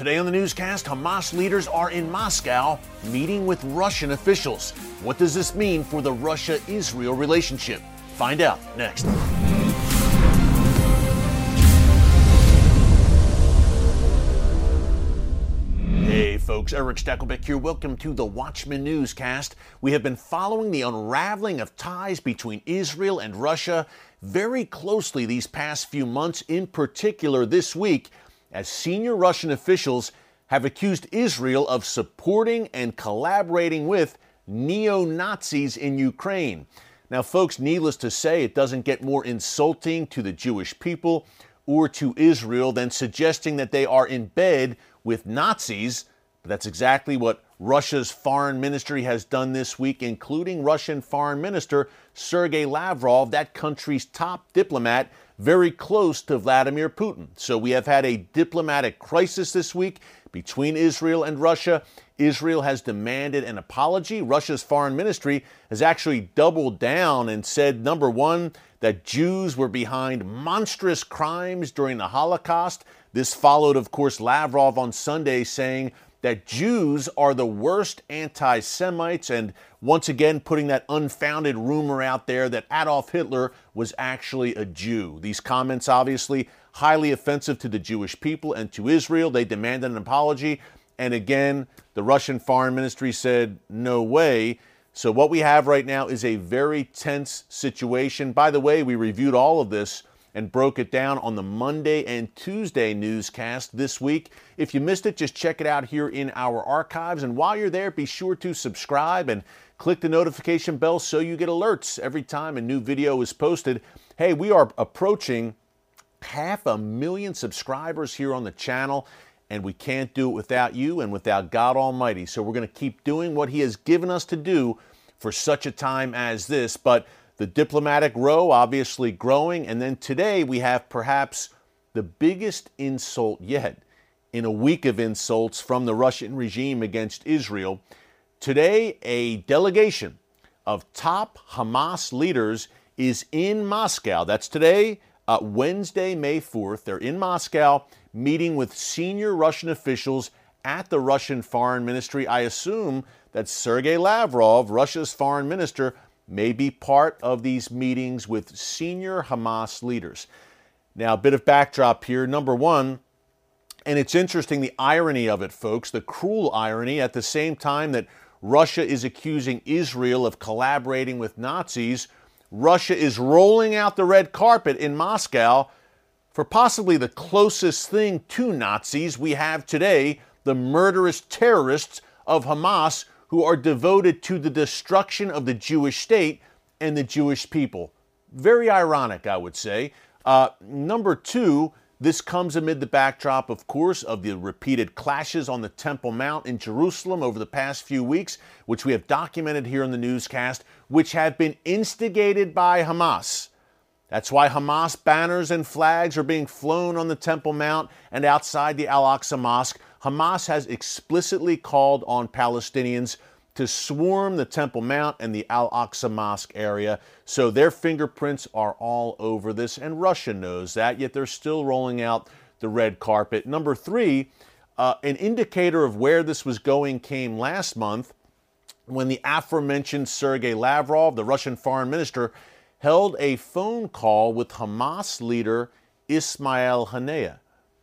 Today on the newscast, Hamas leaders are in Moscow meeting with Russian officials. What does this mean for the Russia Israel relationship? Find out next. Hey folks, Erick Stakelbeck here. Welcome to the Watchman Newscast. We have been following the unraveling of ties between Israel and Russia very closely these past few months, in particular this week as senior Russian officials have accused Israel of supporting and collaborating with neo Nazis in Ukraine. Now, folks, needless to say, it doesn't get more insulting to the Jewish people or to Israel than suggesting that they are in bed with Nazis. But that's exactly what Russia's foreign ministry has done this week, including Russian Foreign Minister Sergei Lavrov, that country's top diplomat, very close to Vladimir Putin. So we have had a diplomatic crisis this week between Israel and Russia. Israel has demanded an apology. Russia's foreign ministry has actually doubled down and said number one, that Jews were behind monstrous crimes during the Holocaust. This followed, of course, Lavrov on Sunday saying that Jews are the worst anti Semites, and once again putting that unfounded rumor out there that Adolf Hitler was actually a Jew. These comments, obviously, highly offensive to the Jewish people and to Israel. They demanded an apology. And again, the Russian Foreign Ministry said, no way. So, what we have right now is a very tense situation. By the way, we reviewed all of this and broke it down on the Monday and Tuesday newscast this week. If you missed it, just check it out here in our archives. And while you're there, be sure to subscribe and click the notification bell so you get alerts every time a new video is posted. Hey, we are approaching half a million subscribers here on the channel, and we can't do it without you and without God Almighty. So we're going to keep doing what He has given us to do for such a time as this. But the diplomatic row obviously growing. And then today we have perhaps the biggest insult yet in a week of insults from the Russian regime against Israel. Today, a delegation of top Hamas leaders is in Moscow. That's today, uh, Wednesday, May 4th. They're in Moscow meeting with senior Russian officials at the Russian Foreign Ministry. I assume that Sergei Lavrov, Russia's foreign minister, may be part of these meetings with senior Hamas leaders. Now, a bit of backdrop here. Number one, and it's interesting the irony of it, folks, the cruel irony at the same time that Russia is accusing Israel of collaborating with Nazis, Russia is rolling out the red carpet in Moscow for possibly the closest thing to Nazis we have today the murderous terrorists of Hamas who are devoted to the destruction of the Jewish state and the Jewish people. Very ironic, I would say. Uh, number two, this comes amid the backdrop, of course, of the repeated clashes on the Temple Mount in Jerusalem over the past few weeks, which we have documented here in the newscast, which have been instigated by Hamas. That's why Hamas banners and flags are being flown on the Temple Mount and outside the Al Aqsa Mosque Hamas has explicitly called on Palestinians to swarm the Temple Mount and the Al Aqsa Mosque area. So their fingerprints are all over this, and Russia knows that, yet they're still rolling out the red carpet. Number three, uh, an indicator of where this was going came last month when the aforementioned Sergei Lavrov, the Russian foreign minister, held a phone call with Hamas leader Ismail Haniyeh.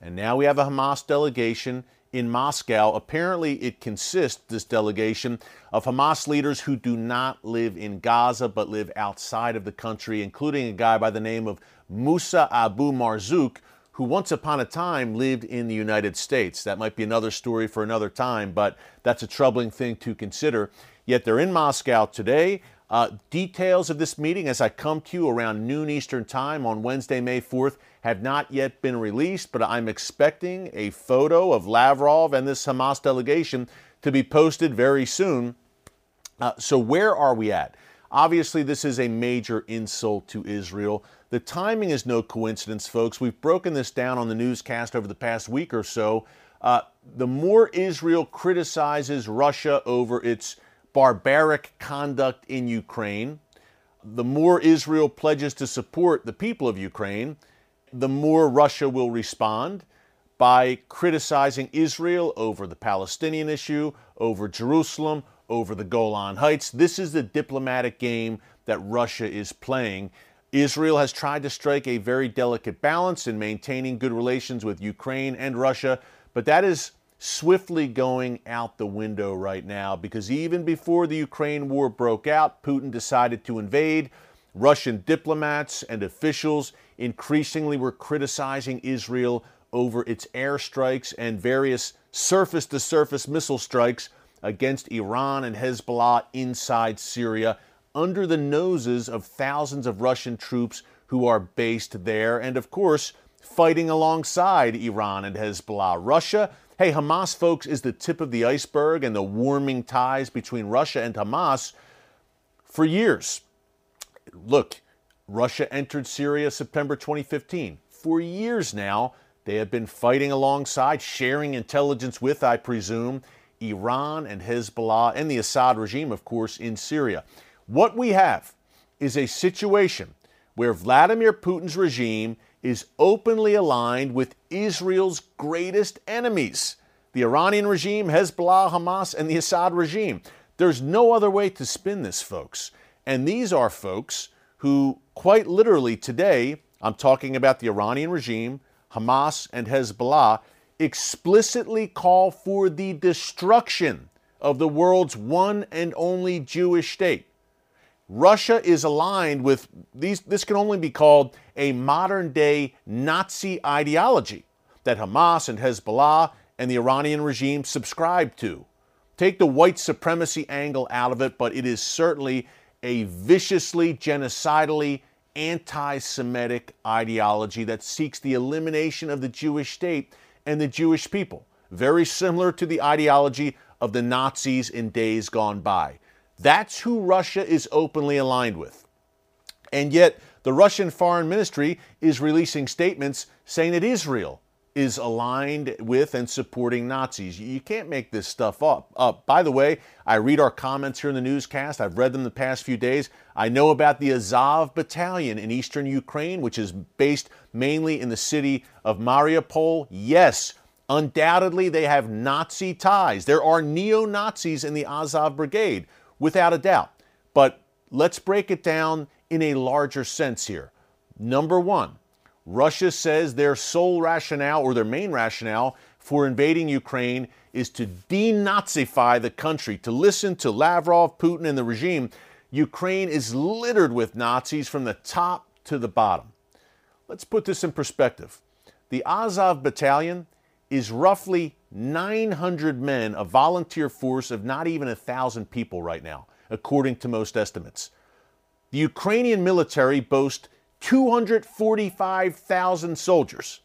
And now we have a Hamas delegation in Moscow. Apparently, it consists, this delegation, of Hamas leaders who do not live in Gaza but live outside of the country, including a guy by the name of Musa Abu Marzouk, who once upon a time lived in the United States. That might be another story for another time, but that's a troubling thing to consider. Yet they're in Moscow today. Uh, details of this meeting as I come to you around noon Eastern Time on Wednesday, May 4th, have not yet been released, but I'm expecting a photo of Lavrov and this Hamas delegation to be posted very soon. Uh, so, where are we at? Obviously, this is a major insult to Israel. The timing is no coincidence, folks. We've broken this down on the newscast over the past week or so. Uh, the more Israel criticizes Russia over its barbaric conduct in Ukraine, the more Israel pledges to support the people of Ukraine, the more Russia will respond. by criticizing Israel over the Palestinian issue, over Jerusalem, over the Golan Heights. This is the diplomatic game that Russia is playing. Israel has tried to strike a very delicate balance in maintaining good relations with Ukraine and Russia, but that is swiftly going out the window right now because even before the Ukraine war broke out, Putin decided to invade. Russian diplomats and officials increasingly were criticizing Israel over its airstrikes and various surface to surface missile strikes against Iran and Hezbollah inside Syria under the noses of thousands of Russian troops who are based there and, of course, fighting alongside Iran and Hezbollah. Russia, hey, Hamas, folks, is the tip of the iceberg and the warming ties between Russia and Hamas for years. Look, Russia entered Syria September 2015. For years now, they have been fighting alongside, sharing intelligence with, I presume, Iran and Hezbollah and the Assad regime, of course, in Syria. What we have is a situation where Vladimir Putin's regime is openly aligned with Israel's greatest enemies the Iranian regime, Hezbollah, Hamas, and the Assad regime. There's no other way to spin this, folks. And these are folks who, quite literally today, I'm talking about the Iranian regime, Hamas, and Hezbollah explicitly call for the destruction of the world's one and only Jewish state. Russia is aligned with these, this can only be called a modern day Nazi ideology that Hamas and Hezbollah and the Iranian regime subscribe to. Take the white supremacy angle out of it, but it is certainly a viciously genocidally anti Semitic ideology that seeks the elimination of the Jewish state and the Jewish people, very similar to the ideology of the Nazis in days gone by. That's who Russia is openly aligned with. And yet, the Russian Foreign Ministry is releasing statements saying that Israel is aligned with and supporting Nazis. You can't make this stuff up. Uh, by the way, I read our comments here in the newscast. I've read them the past few days. I know about the Azov Battalion in eastern Ukraine, which is based mainly in the city of Mariupol. Yes, undoubtedly they have Nazi ties. There are neo Nazis in the Azov Brigade, without a doubt. But let's break it down in a larger sense here. Number one, Russia says their sole rationale or their main rationale for invading Ukraine is to denazify the country, to listen to Lavrov, Putin, and the regime. Ukraine is littered with Nazis from the top to the bottom. Let's put this in perspective. The Azov Battalion is roughly 900 men, a volunteer force of not even a thousand people right now, according to most estimates. The Ukrainian military boasts 245,000 soldiers.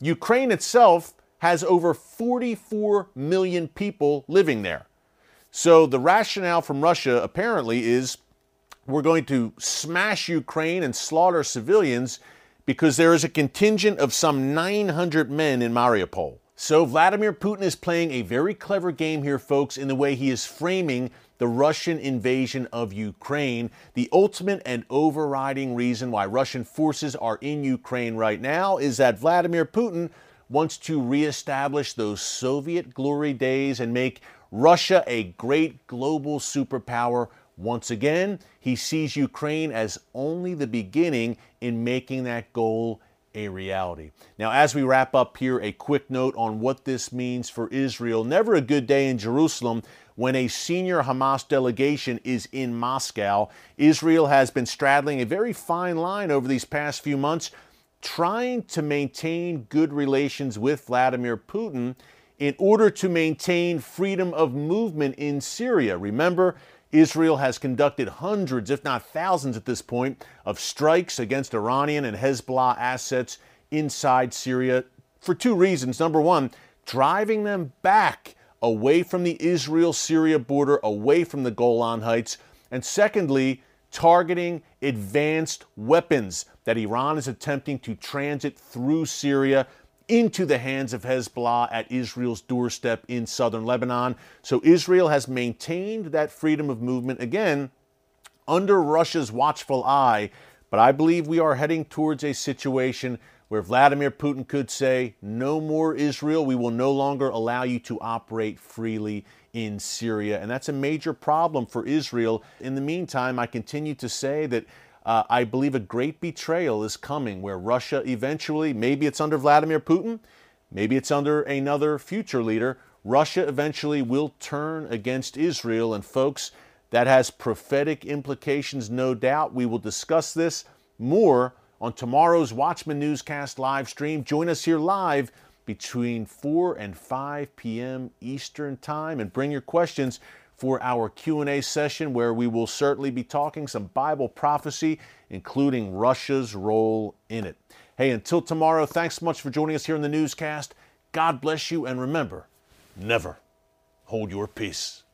Ukraine itself has over 44 million people living there. So the rationale from Russia apparently is we're going to smash Ukraine and slaughter civilians because there is a contingent of some 900 men in Mariupol. So Vladimir Putin is playing a very clever game here, folks, in the way he is framing the Russian invasion of Ukraine. The ultimate and overriding reason why Russian forces are in Ukraine right now is that Vladimir Putin wants to reestablish those Soviet glory days and make Russia a great global superpower once again. He sees Ukraine as only the beginning in making that goal a reality. Now, as we wrap up here, a quick note on what this means for Israel. Never a good day in Jerusalem when a senior Hamas delegation is in Moscow. Israel has been straddling a very fine line over these past few months, trying to maintain good relations with Vladimir Putin in order to maintain freedom of movement in Syria. Remember, Israel has conducted hundreds, if not thousands at this point, of strikes against Iranian and Hezbollah assets inside Syria for two reasons. Number one, driving them back away from the Israel Syria border, away from the Golan Heights. And secondly, targeting advanced weapons that Iran is attempting to transit through Syria into the hands of Hezbollah at Israel's doorstep in southern Lebanon. So Israel has maintained that freedom of movement again under Russia's watchful eye. But I believe we are heading towards a situation where Vladimir Putin could say, No more Israel. We will no longer allow you to operate freely in Syria. And that's a major problem for Israel. In the meantime, I continue to say that. Uh, I believe a great betrayal is coming where Russia eventually, maybe it's under Vladimir Putin, maybe it's under another future leader, Russia eventually will turn against Israel. And folks, that has prophetic implications, no doubt. We will discuss this more on tomorrow's Watchman Newscast live stream. Join us here live between 4 and 5 p.m. Eastern Time and bring your questions for our Q&A session where we will certainly be talking some Bible prophecy including Russia's role in it. Hey, until tomorrow, thanks so much for joining us here in the newscast. God bless you and remember, never hold your peace.